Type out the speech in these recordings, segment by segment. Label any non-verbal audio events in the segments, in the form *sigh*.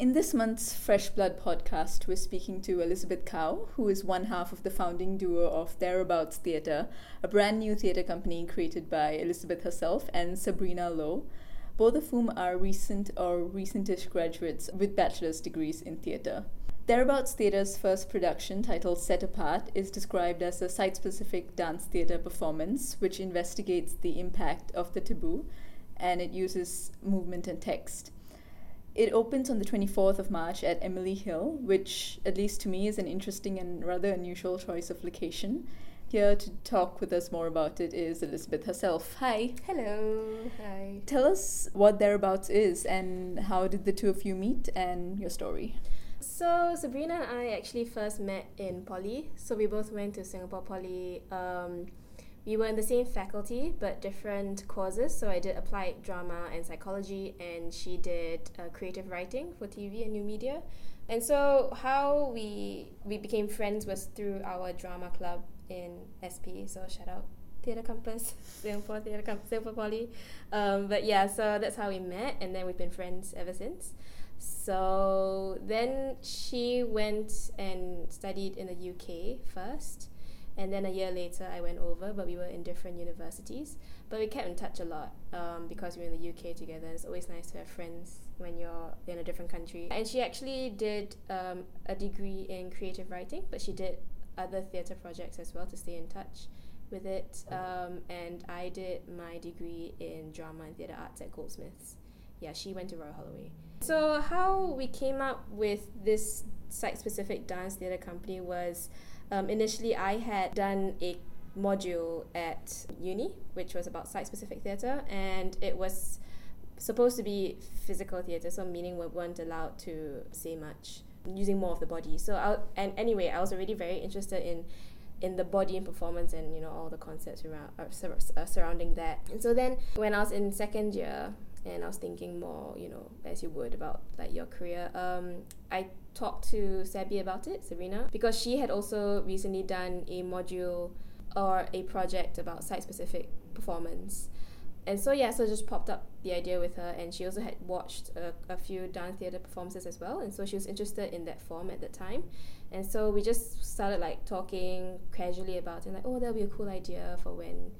In this month's Fresh Blood podcast, we're speaking to Elizabeth Cow, who is one half of the founding duo of Thereabouts Theatre, a brand new theatre company created by Elizabeth herself and Sabrina Lowe, both of whom are recent or recentish graduates with bachelor's degrees in theatre. Thereabouts Theatre's first production, titled Set Apart, is described as a site specific dance theatre performance which investigates the impact of the taboo and it uses movement and text. It opens on the 24th of March at Emily Hill, which, at least to me, is an interesting and rather unusual choice of location. Here to talk with us more about it is Elizabeth herself. Hi. Hello. Hi. Tell us what Thereabouts is and how did the two of you meet and your story. So Sabrina and I actually first met in Poly. So we both went to Singapore Poly. Um, we were in the same faculty but different courses. So I did applied drama and psychology, and she did uh, creative writing for TV and new media. And so how we we became friends was through our drama club in SP. So shout out Theatre Compass, *laughs* Singapore Theatre Compass, Singapore Poly. Um, but yeah, so that's how we met, and then we've been friends ever since. So then she went and studied in the UK first and then a year later I went over, but we were in different universities. But we kept in touch a lot um, because we were in the UK together. It's always nice to have friends when you're in a different country. And she actually did um, a degree in creative writing, but she did other theatre projects as well to stay in touch with it. Um, and I did my degree in drama and theatre arts at Goldsmiths. Yeah, she went to Royal Holloway. So, how we came up with this site specific dance theatre company was um, initially, I had done a module at uni, which was about site specific theatre, and it was supposed to be physical theatre, so meaning we weren't allowed to say much using more of the body. So, I, and anyway, I was already very interested in in the body and performance and you know all the concepts around uh, sur- uh, surrounding that. And so then when I was in second year and I was thinking more, you know, as you would about like your career, um, I talked to Sabi about it, Sabrina, because she had also recently done a module or a project about site specific performance. And so, yeah, so just popped up the idea with her, and she also had watched a, a few dance theatre performances as well, and so she was interested in that form at the time. And so we just started like talking casually about it, like, oh, that'll be a cool idea for when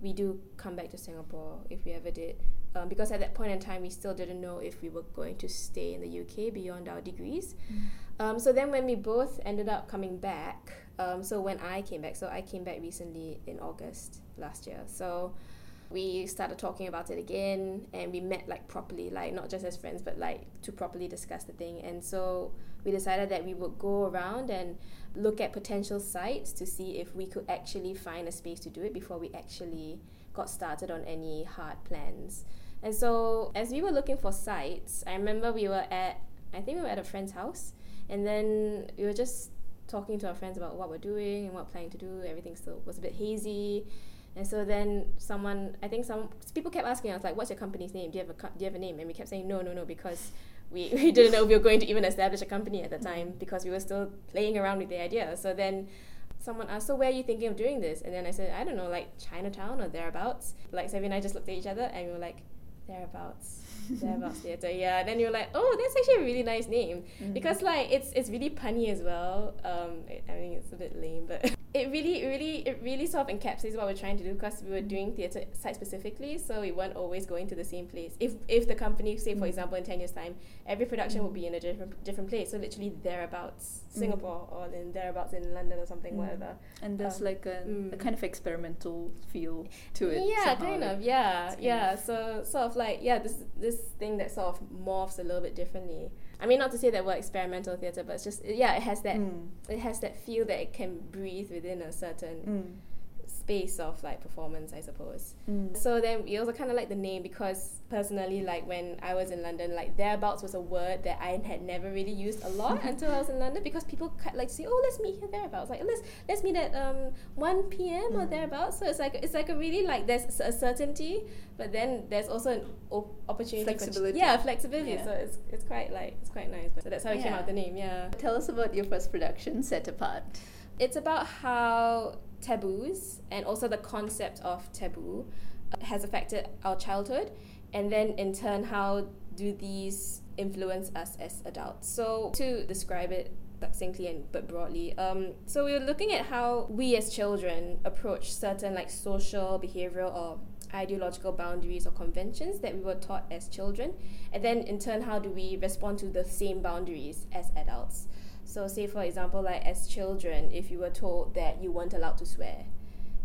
we do come back to Singapore if we ever did. Um, because at that point in time, we still didn't know if we were going to stay in the UK beyond our degrees. Mm. Um, so then, when we both ended up coming back, um, so when I came back, so I came back recently in August last year. So we started talking about it again and we met like properly like not just as friends but like to properly discuss the thing and so we decided that we would go around and look at potential sites to see if we could actually find a space to do it before we actually got started on any hard plans and so as we were looking for sites i remember we were at i think we were at a friend's house and then we were just talking to our friends about what we're doing and what we're planning to do everything still was a bit hazy and so then someone, I think some people kept asking us like, "What's your company's name? Do you have a do you have a name?" And we kept saying, "No, no, no," because we, *laughs* we didn't know we were going to even establish a company at the mm. time because we were still playing around with the idea. So then someone asked, "So where are you thinking of doing this?" And then I said, "I don't know, like Chinatown or thereabouts." Like Sabi and I just looked at each other and we were like, "Thereabouts." *laughs* thereabouts theater yeah and then you're like oh that's actually a really nice name mm-hmm. because like it's it's really punny as well um i mean it's a bit lame but *laughs* it really, really, it really sort of encapsulates what we're trying to do because we were doing theatre site specifically, so we weren't always going to the same place. If if the company, say for mm. example, in ten years' time, every production mm. will be in a different different place, so literally thereabouts. Singapore or in thereabouts in London or something, mm. whatever. And there's um, like a, a, mm. kind of experimental feel to it. Yeah, somehow. kind of. Yeah, yeah. So sort of like yeah, this this thing that sort of morphs a little bit differently. I mean, not to say that we're experimental theatre, but it's just yeah, it has that mm. it has that feel that it can breathe within a certain mm space of like performance, I suppose. Mm. So then we also kind of like the name because personally, like when I was in London, like thereabouts was a word that I had never really used a lot *laughs* until I was in London because people like to say, oh, let's meet here thereabouts. Like let's let's meet at um 1 p.m. Mm. or thereabouts. So it's like it's like a really like there's a certainty, but then there's also an op- opportunity flexibility. Yeah, flexibility. Yeah. So it's it's quite like it's quite nice. So that's how yeah. it came out the name. Yeah. Tell us about your first production, Set Apart. It's about how taboos and also the concept of taboo has affected our childhood and then in turn how do these influence us as adults. So to describe it succinctly and but broadly. Um, so we are looking at how we as children approach certain like social, behavioral, or ideological boundaries or conventions that we were taught as children, and then in turn, how do we respond to the same boundaries as adults? So, say for example, like as children, if you were told that you weren't allowed to swear,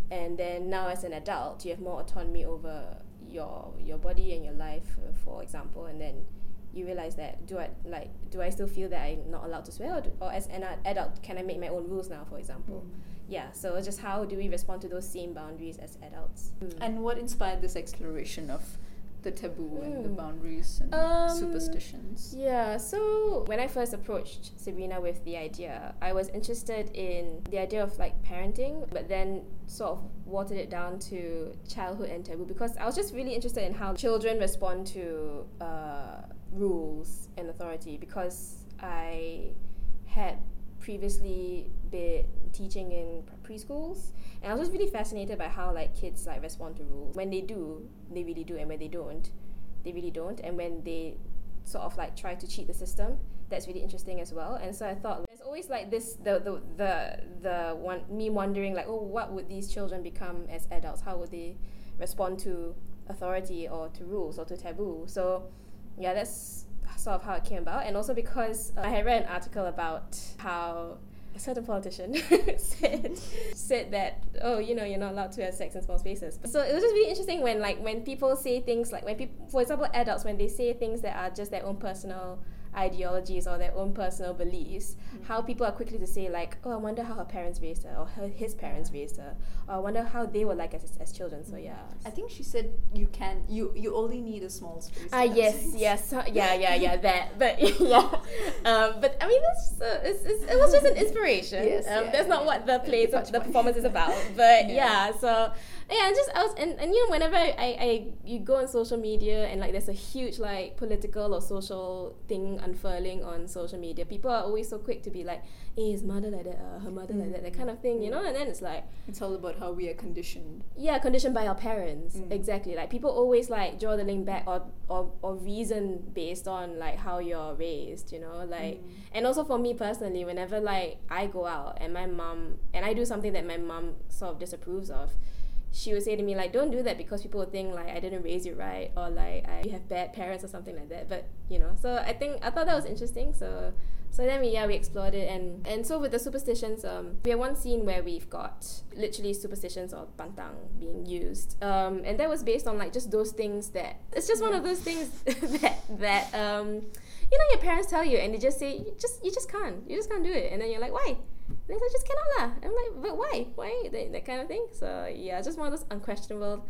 and then now as an adult, you have more autonomy over your your body and your life, uh, for example, and then you realize that do I like do I still feel that I'm not allowed to swear, or, do, or as an adult, can I make my own rules now, for example? Mm. Yeah, so just how do we respond to those same boundaries as adults? Mm. And what inspired this exploration of the taboo mm. and the hmm. boundaries and um, superstitions? Yeah, so when I first approached Sabrina with the idea, I was interested in the idea of like parenting, but then sort of watered it down to childhood and taboo because I was just really interested in how children respond to uh, rules and authority because I had previously been teaching in preschools and I was just really fascinated by how like kids like respond to rules. When they do, they really do and when they don't, they really don't. And when they sort of like try to cheat the system, that's really interesting as well. And so I thought there's always like this the the the, the one me wondering like, oh what would these children become as adults? How would they respond to authority or to rules or to taboo? So yeah, that's sort of how it came about, and also because uh, I had read an article about how a certain politician *laughs* said said that oh you know you're not allowed to have sex in small spaces. So it was just really interesting when like when people say things like when people for example adults when they say things that are just their own personal ideologies or their own personal beliefs, mm-hmm. how people are quickly to say like, oh, I wonder how her parents raised her, or her, his parents raised her, or I wonder how they were like as, as children. So yeah. I think she said you can you you only need a small space. Ah uh, yes yes yeah yeah yeah *laughs* that but *laughs* yeah, um, but I mean that's uh, it's, it's, it was just an inspiration. yes, um, yeah, that's not yeah. what the play the performance is about. But *laughs* yeah, yeah so yeah, and just I was and, and you know whenever I, I you go on social media and like there's a huge like political or social thing unfurling on social media, people are always so quick to be like, "Hey, his mother like that, uh, her mother mm. like that," that kind of thing, you know. And then it's like it's all about how we are conditioned. Yeah, conditioned by our parents. Mm. Exactly. Like people always like draw the link back or or or reason based on like how you're raised, you know. Like mm. and also for me personally, whenever like I go out and my mom and I do something that my mom sort of disapproves of she would say to me like don't do that because people would think like i didn't raise you right or like i have bad parents or something like that. But you know so i think i thought that was interesting. So so then we yeah we explored it. And and so with the superstitions um we have one scene where we've got literally superstitions or pantang being used. Um and that was based on like just those things that it's just one of those things *laughs* that that um you know your parents tell you and they just say you just you just can't. You just can't do it. And then you're like why and I just cannot lah. I'm like, but why? Why? That, that kind of thing. So yeah, just one of those unquestionable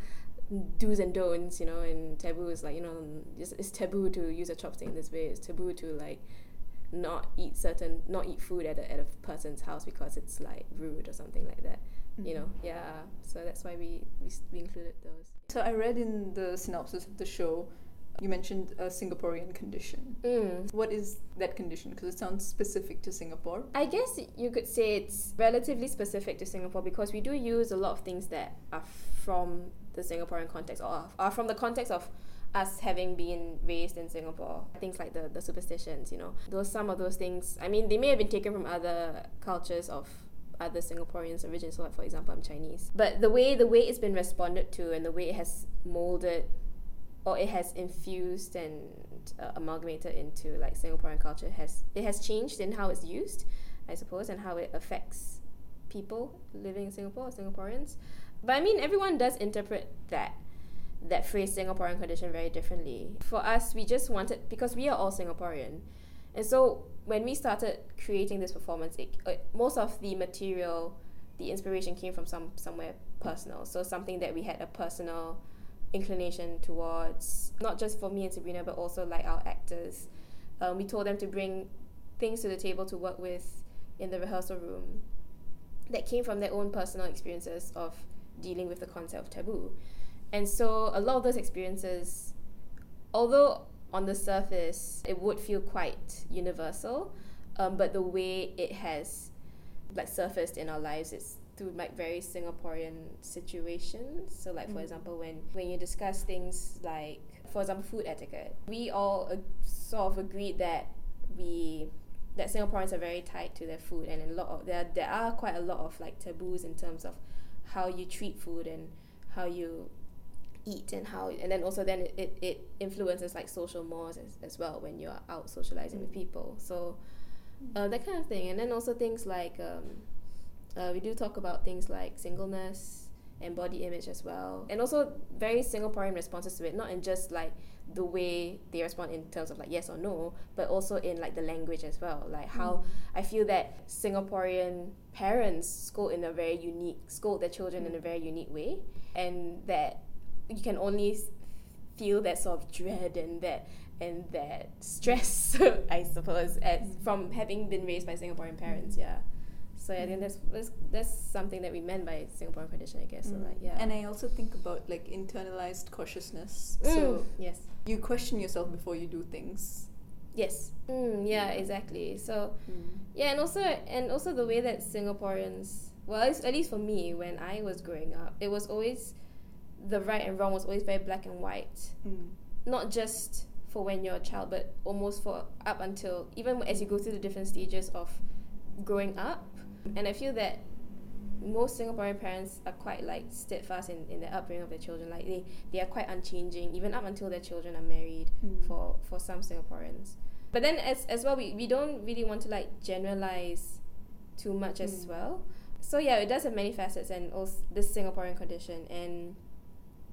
do's and don'ts, you know, and taboo is like, you know, it's, it's taboo to use a chopstick in this way. It's taboo to like not eat certain, not eat food at a, at a person's house because it's like rude or something like that. Mm-hmm. You know, mm-hmm. yeah. So that's why we, we, we included those. So I read in the synopsis of the show you mentioned a Singaporean condition. Mm. What is that condition? Because it sounds specific to Singapore. I guess you could say it's relatively specific to Singapore because we do use a lot of things that are from the Singaporean context or are from the context of us having been raised in Singapore. Things like the, the superstitions, you know. Those some of those things I mean they may have been taken from other cultures of other Singaporeans' origins. So like for example I'm Chinese. But the way the way it's been responded to and the way it has molded or it has infused and uh, amalgamated into like Singaporean culture has it has changed in how it's used, I suppose, and how it affects people living in Singapore, Singaporeans. But I mean, everyone does interpret that that phrase Singaporean condition very differently. For us, we just wanted because we are all Singaporean, and so when we started creating this performance, it, most of the material, the inspiration came from some somewhere personal. So something that we had a personal inclination towards not just for me and Sabrina, but also like our actors. Um, we told them to bring things to the table to work with in the rehearsal room that came from their own personal experiences of dealing with the concept of taboo. And so a lot of those experiences, although on the surface it would feel quite universal, um, but the way it has like surfaced in our lives is through like very Singaporean situations. So like mm. for example when when you discuss things like for example, food etiquette. We all uh, sort of agreed that we that Singaporeans are very tied to their food, and a lot of there there are quite a lot of like taboos in terms of how you treat food and how you eat and how and then also then it, it, it influences like social mores as, as well when you're out socializing mm. with people so uh, that kind of thing and then also things like um, uh, we do talk about things like singleness and body image as well and also very singaporean responses to it not in just like the way they respond in terms of like yes or no but also in like the language as well like how mm. i feel that singaporean parents scold in a very unique scold their children mm. in a very unique way and that you can only feel that sort of dread and that and that stress *laughs* i suppose as mm. from having been raised by singaporean parents yeah so I think that's, that's that's something that we meant by Singaporean tradition, I guess. Mm. So like yeah. And I also think about like internalized cautiousness. Mm. So yes, you question yourself before you do things. Yes. Mm, yeah, exactly. So mm. yeah, and also and also the way that Singaporeans, well, at least for me, when I was growing up, it was always the right and wrong was always very black and white. Mm. Not just for when you're a child, but almost for up until even as you go through the different stages of growing up and I feel that most Singaporean parents are quite like steadfast in, in the upbringing of their children. Like they, they are quite unchanging, even up until their children are married mm. for, for some Singaporeans. But then as, as well, we, we don't really want to like generalize too much mm. as well. So yeah, it does have many facets and also this Singaporean condition. And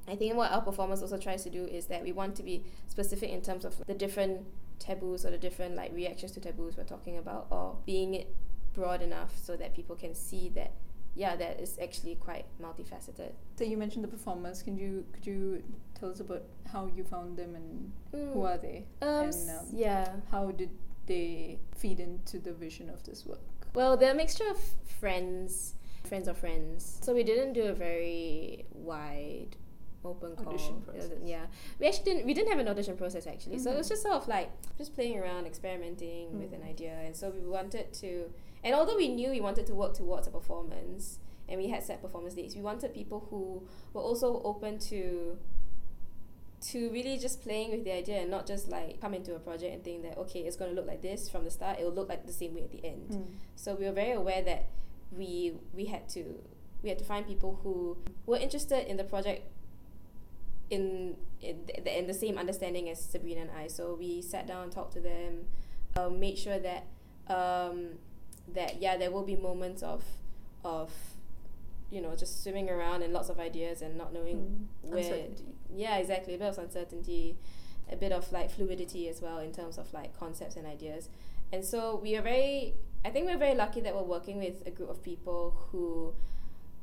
I think what our performance also tries to do is that we want to be specific in terms of the different taboos or the different like reactions to taboos we're talking about or being it broad enough so that people can see that yeah that is actually quite multifaceted so you mentioned the performers can you could you tell us about how you found them and mm. who are they um, and um, yeah how did they feed into the vision of this work well they're a mixture of friends friends of friends so we didn't do a very wide open call. Audition process. Yeah, we actually didn't. We didn't have an audition process actually, mm-hmm. so it was mm-hmm. just sort of like just playing around, experimenting mm-hmm. with an idea, and so we wanted to and although we knew we wanted to work towards a performance and we had set performance dates, we wanted people who were also open to to really just playing with the idea and not just like come into a project and think that okay it's going to look like this from the start it will look like the same way at the end mm. so we were very aware that we we had to we had to find people who were interested in the project in in the, in the same understanding as Sabrina and I so we sat down and talked to them um, made sure that um, that yeah there will be moments of of you know just swimming around and lots of ideas and not knowing mm. where yeah exactly a bit of uncertainty a bit of like fluidity as well in terms of like concepts and ideas and so we are very i think we're very lucky that we're working with a group of people who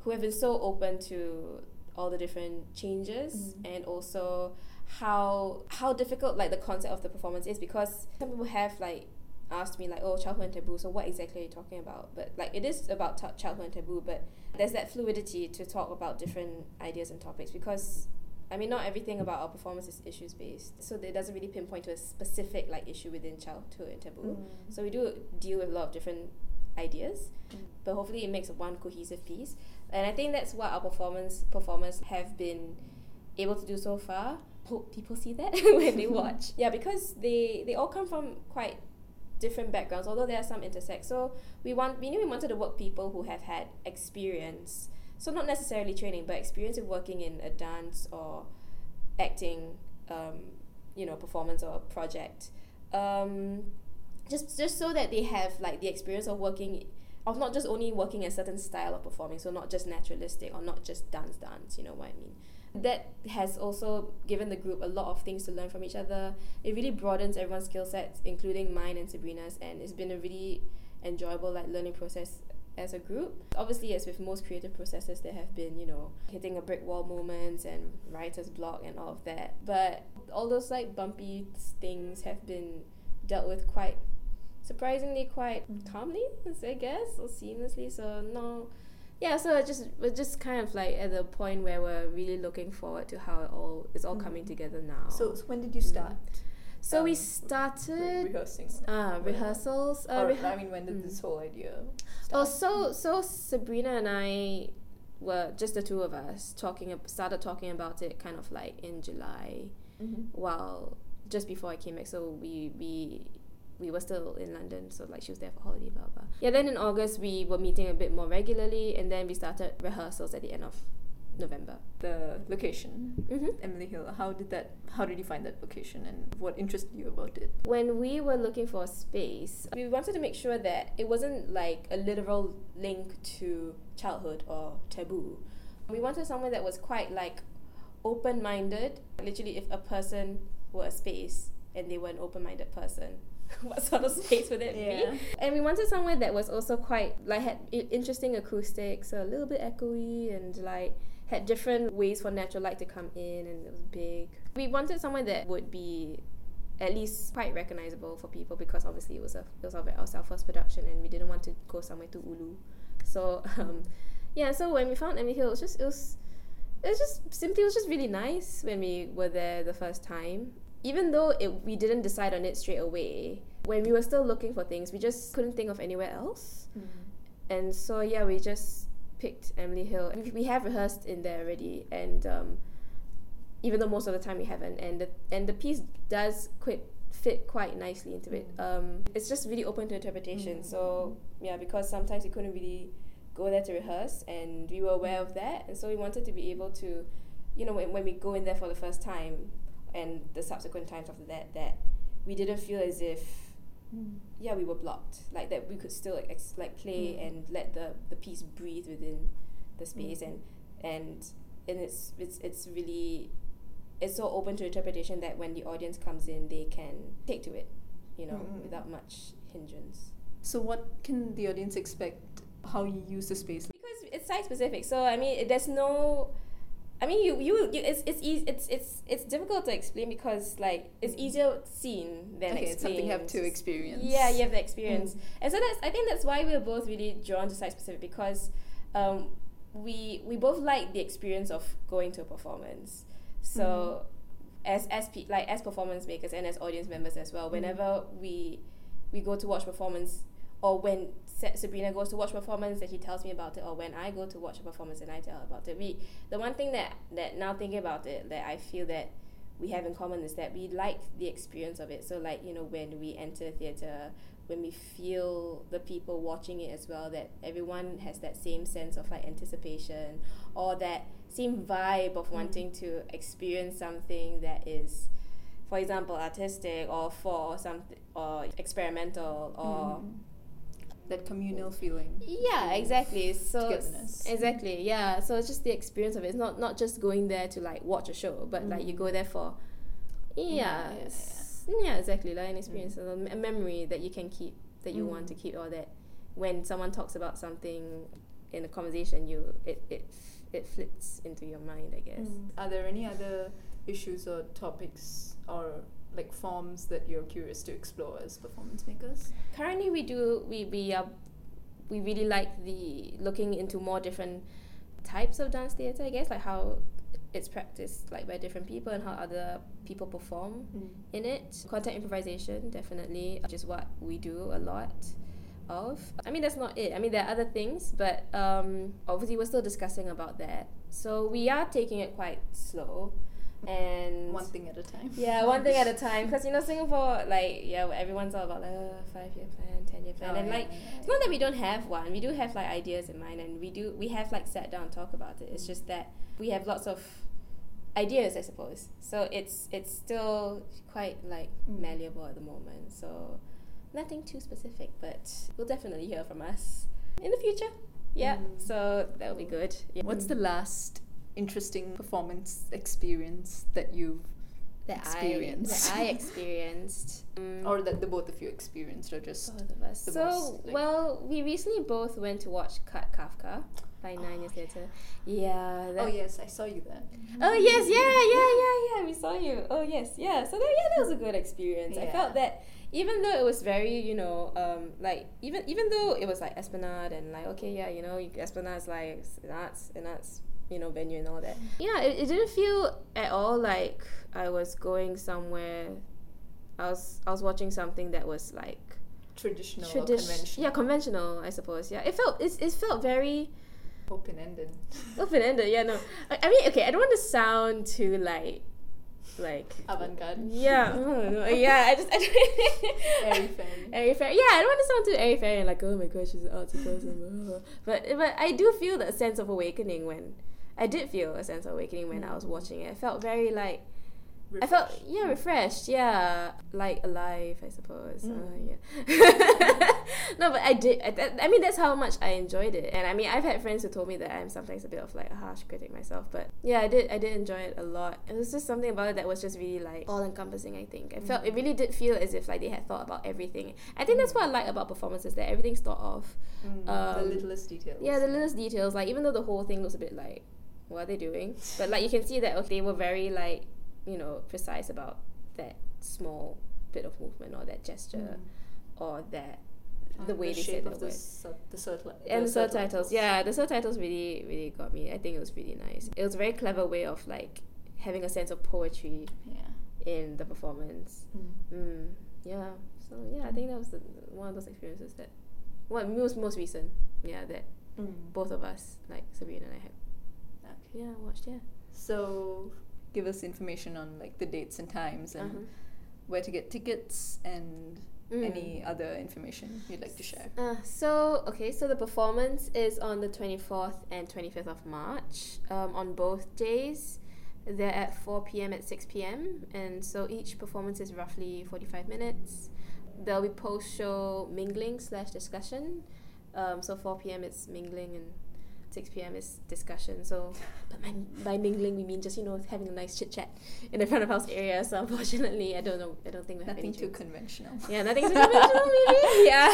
who have been so open to all the different changes mm. and also how how difficult like the concept of the performance is because some people have like asked me like, oh, childhood and taboo. So what exactly are you talking about? But like, it is about t- childhood and taboo. But there's that fluidity to talk about different ideas and topics because, I mean, not everything about our performance is issues based. So it doesn't really pinpoint to a specific like issue within childhood and taboo. Mm. So we do deal with a lot of different ideas, mm. but hopefully it makes one cohesive piece. And I think that's what our performance performers have been able to do so far. Hope people see that *laughs* when they *laughs* watch. yeah, because they they all come from quite different backgrounds, although there are some intersect. So we want we knew we wanted to work people who have had experience. So not necessarily training, but experience of working in a dance or acting, um, you know, performance or project. Um, just just so that they have like the experience of working of not just only working a certain style of performing, so not just naturalistic or not just dance dance, you know what I mean that has also given the group a lot of things to learn from each other. It really broadens everyone's skill sets, including mine and Sabrina's, and it's been a really enjoyable like learning process as a group. Obviously, as with most creative processes, there have been, you know, hitting a brick wall moments and writer's block and all of that. But all those like bumpy things have been dealt with quite surprisingly quite calmly, I guess, or seamlessly. So no yeah, so just we're just kind of like at the point where we're really looking forward to how it all is all mm. coming together now. So, so when did you start? Mm. So um, we started re- rehearsing. Ah, rehearsals. Uh, reha- I mean, when did mm. this whole idea? Start? Oh, so so Sabrina and I were just the two of us talking. Started talking about it kind of like in July, Mm-hmm. while just before I came back. So we we we were still in London, so like she was there for holiday, blah blah. Yeah, then in August we were meeting a bit more regularly, and then we started rehearsals at the end of November. The location, Mm-hmm. Emily Hill. How did that? How did you find that location, and what interested you about it? When we were looking for a space, we wanted to make sure that it wasn't like a literal link to childhood or taboo. We wanted somewhere that was quite like open minded. Literally, if a person were a space and they were an open minded person, what sort of space would it Yeah. be? And we wanted somewhere that was also quite like had interesting acoustics, so a little bit echoey and like had different ways for natural light to come in and it was big. We wanted somewhere that would be at least quite recognizable for people because obviously it was a it was our, first production and we didn't want to go somewhere too ulu. So *laughs* um, yeah, so when we found Emily Hill, it was just it was it was just simply it was just really nice when we were there the first time. Even though it, we didn't decide on it straight away, when we were still looking for things, we just couldn't think of anywhere else. And so yeah, we just picked Emily Hill. We, we have rehearsed in there already, and um, even though most of the time we haven't, and the and the piece does quite fit quite nicely into it. Um, it's just really open to interpretation. So yeah, because sometimes we couldn't really go there to rehearse, and we were aware of that, and so we wanted to be able to, you know, when, when we go in there for the first time, and the subsequent times after that, that we didn't feel as if yeah, we were blocked. Like that, we could still like, ex- like play Mm. and let the the piece breathe within the space, Mm. and and and it's it's it's really it's so open to interpretation that when the audience comes in, they can take to it, you know, Mm. without much hindrance. So, what can the audience expect? How you use the space? Because it's site specific, so I mean, there's no. I mean, you, you, you it's it's easy, it's it's it's difficult to explain because like it's easier seen than okay, it's something you have to experience. Yeah, you have the experience, Mm. and so that's I think that's why we're both really drawn to site specific because um, we we both like the experience of going to a performance. So as as pe- like as performance makers and as audience members as well, whenever we we go to watch performance or when Sabrina goes to watch performance and she tells me about it or when I go to watch a performance and I tell her about it. We the one thing that that now thinking about it that I feel that we have in common is that we like the experience of it. So like, you know, when we enter theatre, when we feel the people watching it as well, that everyone has that same sense of like anticipation or that same vibe of wanting to experience something that is for example artistic or for something or experimental or Mm. That communal feeling. yeah, exactly. So exactly, yeah. So it's just the experience of it. It's not not just going there to like watch a show, but like you Mm. go there for, yeah, Yeah, yeah, yeah, exactly, like an experience, a, a memory that you can keep, that you want to Mm. keep, or that when someone talks about something in a conversation, you it it it flits into your mind, I guess. Mm. Are there any other issues or topics or like forms that you're curious to explore as performance makers? currently we do we we are we really like the looking into more different types of dance theatre i guess like how it's practiced like by different people and how other people perform in it. Content improvisation definitely which is what we do a lot of. I mean that's not it. I mean there are other things but um, obviously we're still discussing about that. So we are taking it quite slow and One thing at a time. yeah, one thing at a *laughs* time. Because you know, Singapore, like, yeah, everyone's all about like uh, five year plan, ten year plan, Oh, and yeah, like, yeah, yeah, it's not that we don't have one. We do have like ideas in mind, and we do we have like sat down and talk about it. It's just that we have lots of ideas, I suppose. So it's it's still quite like Mm. malleable at the moment. So nothing too specific, but we'll definitely hear from us in the future. Yeah, Mm. so that will be good. Yeah. What's the last interesting performance experience that you've that experience? I that I *laughs* experienced? Mm. or that the both of you experienced or just Both of us. So, most, like- well, we recently both went to watch Cut Kafka by Nine Oh, Years Theatre. Yeah. That, Oh yes, I saw you there. Oh yes, yeah, yeah, yeah, yeah. We saw you. Oh yes, yeah. So that, yeah, that was a good experience. I felt that even though it was very, you know, um, like even even though it was like Esplanade and like okay, yeah, you know, Esplanade is like an arts, an arts, you know, venue and all that. Yeah, it, it didn't feel at all like I was going somewhere. I was I was watching something that was like Traditional or conventional. Yeah, conventional. I suppose. Yeah, it felt it, it felt very Open ended. *laughs* open ended. Yeah, no. I, I mean, okay. I don't want to sound too like like Avant-garde. Yeah, *laughs* oh, yeah. I just I *laughs* Airy fairy. airy fairy. Yeah, I don't want to sound too airy fairy and like, oh my gosh, she's an artsy person. But but I do feel that sense of awakening when I did feel a sense of awakening when I was watching it. I felt very like I felt yeah refreshed, yeah, like alive, I suppose. Uh, Mm. yeah. *laughs* no, but I did. I, I mean, that's how much I enjoyed it. And I mean, I've had friends who told me that I'm sometimes a bit of like a harsh critic myself. But yeah, I did. I did enjoy it a lot. It was just something about it that was just really like all encompassing. I think I felt it really did feel as if like they had thought about everything. I think that's what I like about performances that everything's thought of. Mm, the um, littlest details. Yeah, the littlest details. Like even though the whole thing looks a bit like, what are they doing? But like you can see that they were very like, you know, precise about that small bit of movement or that gesture Mm. or that Uh, the way they said the the, word. sub, the, subtli- And the subtitles, yeah, the subtitles really, really got me. I think it was really nice. It was a very clever way of like having a sense of poetry Yeah. in the performance. Mm. Mm, yeah. So yeah, I think that was the, one of those experiences that, what most most recent, yeah, that Mm. both of us, like Sabrina and I had, Yeah, watched, yeah. So, give us information on like the dates and times and Uh-huh. where to get tickets and Mm. any other information you'd like to share. Uh, so okay, so the performance is on the twenty fourth and twenty fifth of March. Um, on both days, they're at four p.m. at six p.m. and so each performance is roughly forty five minutes. There'll be post show mingling slash discussion. Um, so four p.m. it's mingling and six p.m. is discussion. So, but by, by mingling we mean just you know having a nice chit chat in the front of house area. So *laughs* unfortunately, I don't know. I don't think we have Nothing any too conventional. Yeah, nothing too conventional, maybe. *laughs* Yeah.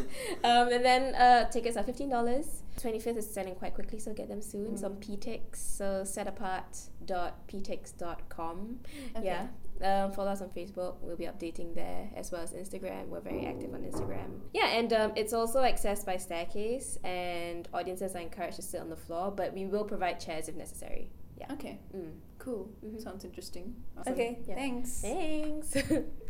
*laughs* um, and then uh, tickets are fifteen dollars. Twenty fifth is selling quite quickly, so get them soon. It's on Mm. Peatix, so setapart.peatix.com. Okay. Yeah. Um, follow us on Facebook. We'll be updating there as well as Instagram. We're very active on Instagram. Yeah, and um, it's also accessed by staircase, and audiences are encouraged to sit on the floor, but we will provide chairs if necessary. Yeah. Okay. Mm. Cool. Mhm. Sounds interesting. Awesome. Okay, yeah. Thanks. Thanks. *laughs*